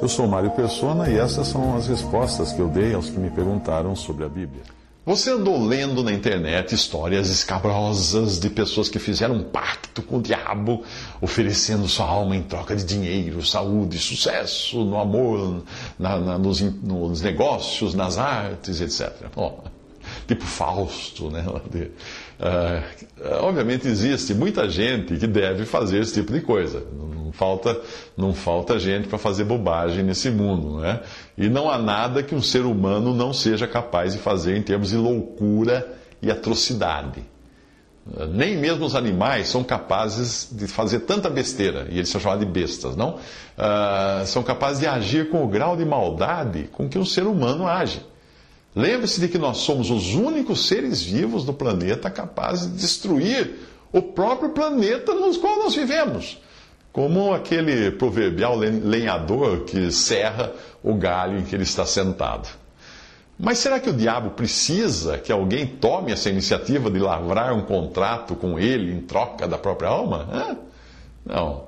Eu sou Mário Persona e essas são as respostas que eu dei aos que me perguntaram sobre a Bíblia. Você andou lendo na internet histórias escabrosas de pessoas que fizeram um pacto com o diabo, oferecendo sua alma em troca de dinheiro, saúde, sucesso no amor, na, na, nos, nos, negócios, nas artes, etc. Tipo Fausto, né? Uh, obviamente existe muita gente que deve fazer esse tipo de coisa. Não falta, não falta gente para fazer bobagem nesse mundo, né? E não há nada que um ser humano não seja capaz de fazer em termos de loucura e atrocidade. Nem mesmo os animais são capazes de fazer tanta besteira, e eles são chamados de bestas, não? Uh, são capazes de agir com o grau de maldade com que um ser humano age. Lembre-se de que nós somos os únicos seres vivos no planeta capazes de destruir o próprio planeta no qual nós vivemos. Como aquele proverbial lenhador que serra o galho em que ele está sentado. Mas será que o diabo precisa que alguém tome essa iniciativa de lavrar um contrato com ele em troca da própria alma? Hã? Não.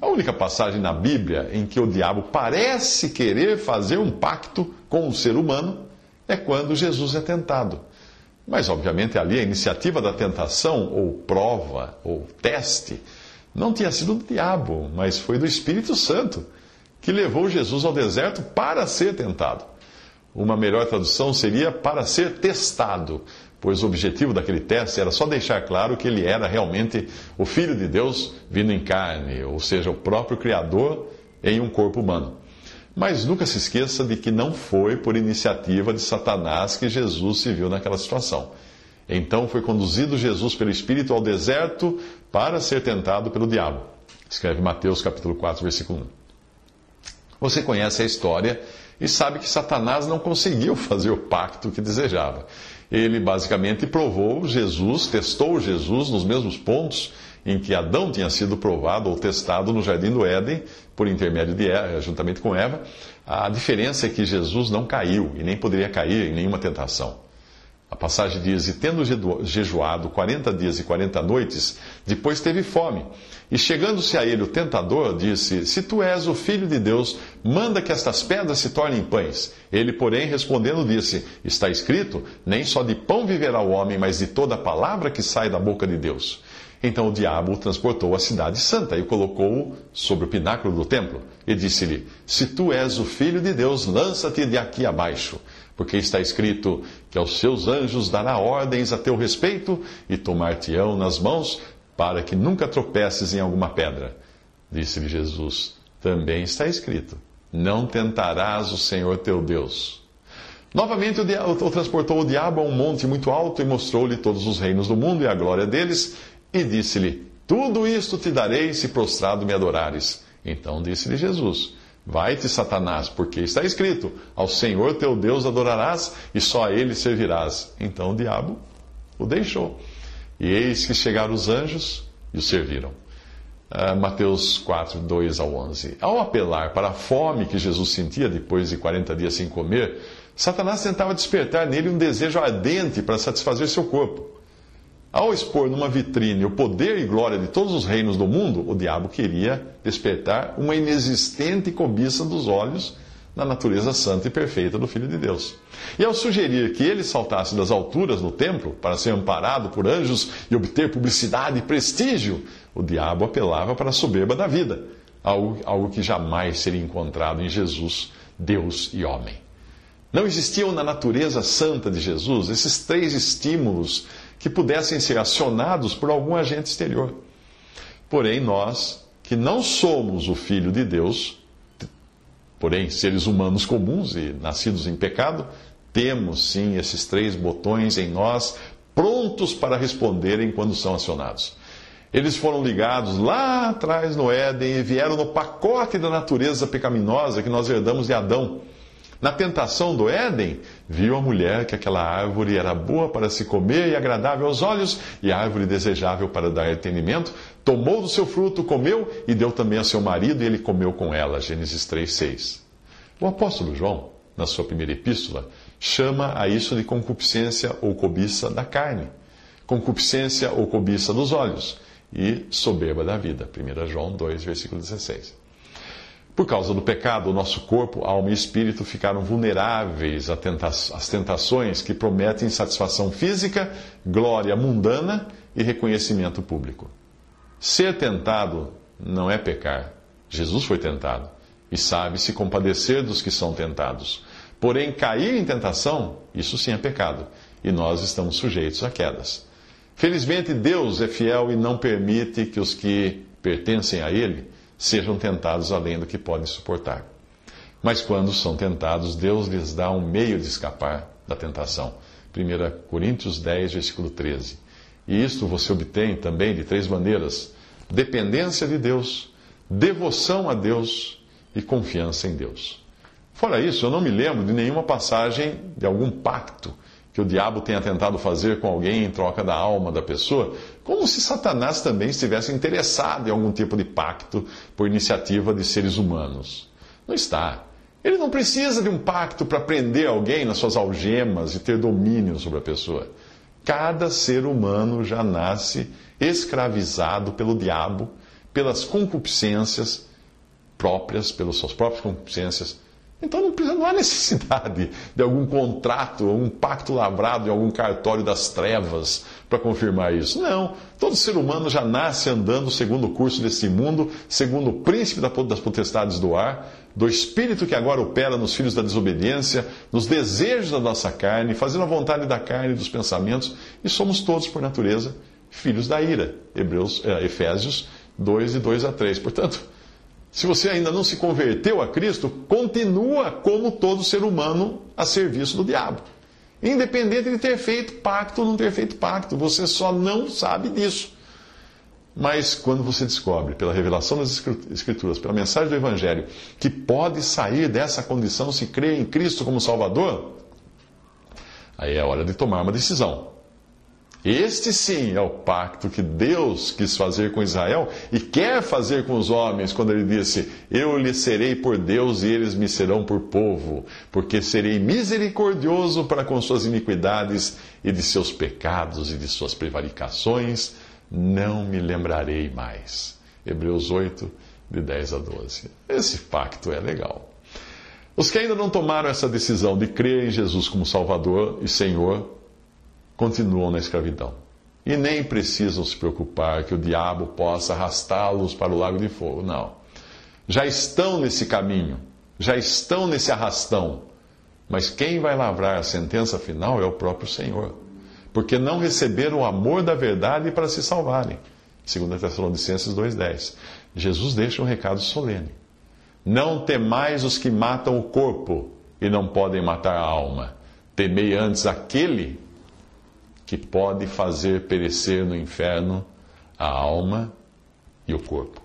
A única passagem na Bíblia em que o diabo parece querer fazer um pacto com o ser humano é quando Jesus é tentado. Mas, obviamente, ali a iniciativa da tentação, ou prova, ou teste, não tinha sido do diabo, mas foi do Espírito Santo, que levou Jesus ao deserto para ser tentado. Uma melhor tradução seria para ser testado, pois o objetivo daquele teste era só deixar claro que ele era realmente o Filho de Deus vindo em carne, ou seja, o próprio Criador em um corpo humano. Mas nunca se esqueça de que não foi por iniciativa de Satanás que Jesus se viu naquela situação. Então foi conduzido Jesus pelo Espírito ao deserto para ser tentado pelo diabo. Escreve Mateus capítulo 4, versículo 1. Você conhece a história e sabe que Satanás não conseguiu fazer o pacto que desejava. Ele basicamente provou Jesus, testou Jesus nos mesmos pontos em que Adão tinha sido provado ou testado no jardim do Éden, por intermédio de Eva, juntamente com Eva. A diferença é que Jesus não caiu e nem poderia cair em nenhuma tentação. A passagem diz: E tendo jejuado 40 dias e 40 noites, depois teve fome. E chegando-se a ele o tentador, disse: Se tu és o filho de Deus, manda que estas pedras se tornem pães. Ele, porém, respondendo, disse: Está escrito: Nem só de pão viverá o homem, mas de toda a palavra que sai da boca de Deus. Então o diabo o transportou à cidade santa e o colocou sobre o pináculo do templo. E disse-lhe: Se tu és o filho de Deus, lança-te de aqui abaixo. Porque está escrito que aos seus anjos dará ordens a teu respeito e tomar-te-ão nas mãos para que nunca tropeces em alguma pedra. Disse-lhe Jesus: Também está escrito: Não tentarás o Senhor teu Deus. Novamente o transportou o diabo a um monte muito alto e mostrou-lhe todos os reinos do mundo e a glória deles e disse-lhe: Tudo isto te darei se prostrado me adorares. Então disse-lhe Jesus: Vai-te, Satanás, porque está escrito: Ao Senhor teu Deus adorarás e só a ele servirás. Então o diabo o deixou. E eis que chegaram os anjos e o serviram. Uh, Mateus 4, 2 ao 11. Ao apelar para a fome que Jesus sentia depois de 40 dias sem comer, Satanás tentava despertar nele um desejo ardente para satisfazer seu corpo. Ao expor numa vitrine o poder e glória de todos os reinos do mundo, o diabo queria despertar uma inexistente cobiça dos olhos na natureza santa e perfeita do Filho de Deus. E ao sugerir que ele saltasse das alturas no templo para ser amparado por anjos e obter publicidade e prestígio, o diabo apelava para a soberba da vida, algo, algo que jamais seria encontrado em Jesus, Deus e homem. Não existiam na natureza santa de Jesus esses três estímulos que pudessem ser acionados por algum agente exterior. Porém, nós, que não somos o Filho de Deus, porém seres humanos comuns e nascidos em pecado, temos sim esses três botões em nós, prontos para responderem quando são acionados. Eles foram ligados lá atrás no Éden e vieram no pacote da natureza pecaminosa que nós herdamos de Adão. Na tentação do Éden, viu a mulher que aquela árvore era boa para se comer e agradável aos olhos, e árvore desejável para dar entendimento. Tomou do seu fruto, comeu e deu também a seu marido, e ele comeu com ela. Gênesis 3,6. O apóstolo João, na sua primeira epístola, chama a isso de concupiscência ou cobiça da carne, concupiscência ou cobiça dos olhos e soberba da vida. 1 João 2, versículo 16. Por causa do pecado, o nosso corpo, alma e espírito ficaram vulneráveis às tentações que prometem satisfação física, glória mundana e reconhecimento público. Ser tentado não é pecar. Jesus foi tentado e sabe se compadecer dos que são tentados. Porém, cair em tentação, isso sim é pecado, e nós estamos sujeitos a quedas. Felizmente, Deus é fiel e não permite que os que pertencem a Ele sejam tentados além do que podem suportar. Mas quando são tentados, Deus lhes dá um meio de escapar da tentação. 1 Coríntios 10, versículo 13. E isto você obtém também de três maneiras: dependência de Deus, devoção a Deus e confiança em Deus. Fora isso, eu não me lembro de nenhuma passagem de algum pacto que o diabo tenha tentado fazer com alguém em troca da alma da pessoa, como se Satanás também estivesse interessado em algum tipo de pacto por iniciativa de seres humanos. Não está. Ele não precisa de um pacto para prender alguém nas suas algemas e ter domínio sobre a pessoa. Cada ser humano já nasce escravizado pelo diabo, pelas concupiscências próprias, pelas suas próprias concupiscências então não, não há necessidade de algum contrato, um pacto lavrado em algum cartório das trevas para confirmar isso. Não. Todo ser humano já nasce andando segundo o curso desse mundo, segundo o príncipe das potestades do ar, do espírito que agora opera nos filhos da desobediência, nos desejos da nossa carne, fazendo a vontade da carne e dos pensamentos, e somos todos, por natureza, filhos da ira. Hebreus, eh, Efésios 2, de 2 a 3. Portanto, se você ainda não se converteu a Cristo, continua como todo ser humano a serviço do diabo. Independente de ter feito pacto ou não ter feito pacto, você só não sabe disso. Mas quando você descobre, pela revelação das Escrituras, pela mensagem do Evangelho, que pode sair dessa condição se crer em Cristo como Salvador, aí é hora de tomar uma decisão. Este sim é o pacto que Deus quis fazer com Israel e quer fazer com os homens, quando ele disse: Eu lhes serei por Deus e eles me serão por povo, porque serei misericordioso para com suas iniquidades e de seus pecados e de suas prevaricações, não me lembrarei mais. Hebreus 8, de 10 a 12. Esse pacto é legal. Os que ainda não tomaram essa decisão de crer em Jesus como Salvador e Senhor, continuam na escravidão. E nem precisam se preocupar que o diabo possa arrastá-los para o lago de fogo. Não. Já estão nesse caminho, já estão nesse arrastão. Mas quem vai lavrar a sentença final é o próprio Senhor. Porque não receberam o amor da verdade para se salvarem. 2 Tessalonicenses 2,10. Jesus deixa um recado solene. Não temais os que matam o corpo e não podem matar a alma. Temei antes aquele que pode fazer perecer no inferno a alma e o corpo.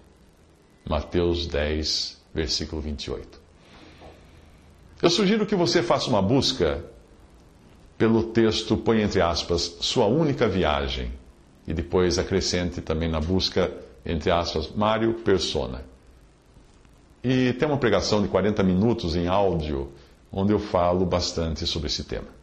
Mateus 10, versículo 28. Eu sugiro que você faça uma busca pelo texto, põe entre aspas, sua única viagem, e depois acrescente também na busca, entre aspas, Mário Persona. E tem uma pregação de 40 minutos em áudio, onde eu falo bastante sobre esse tema.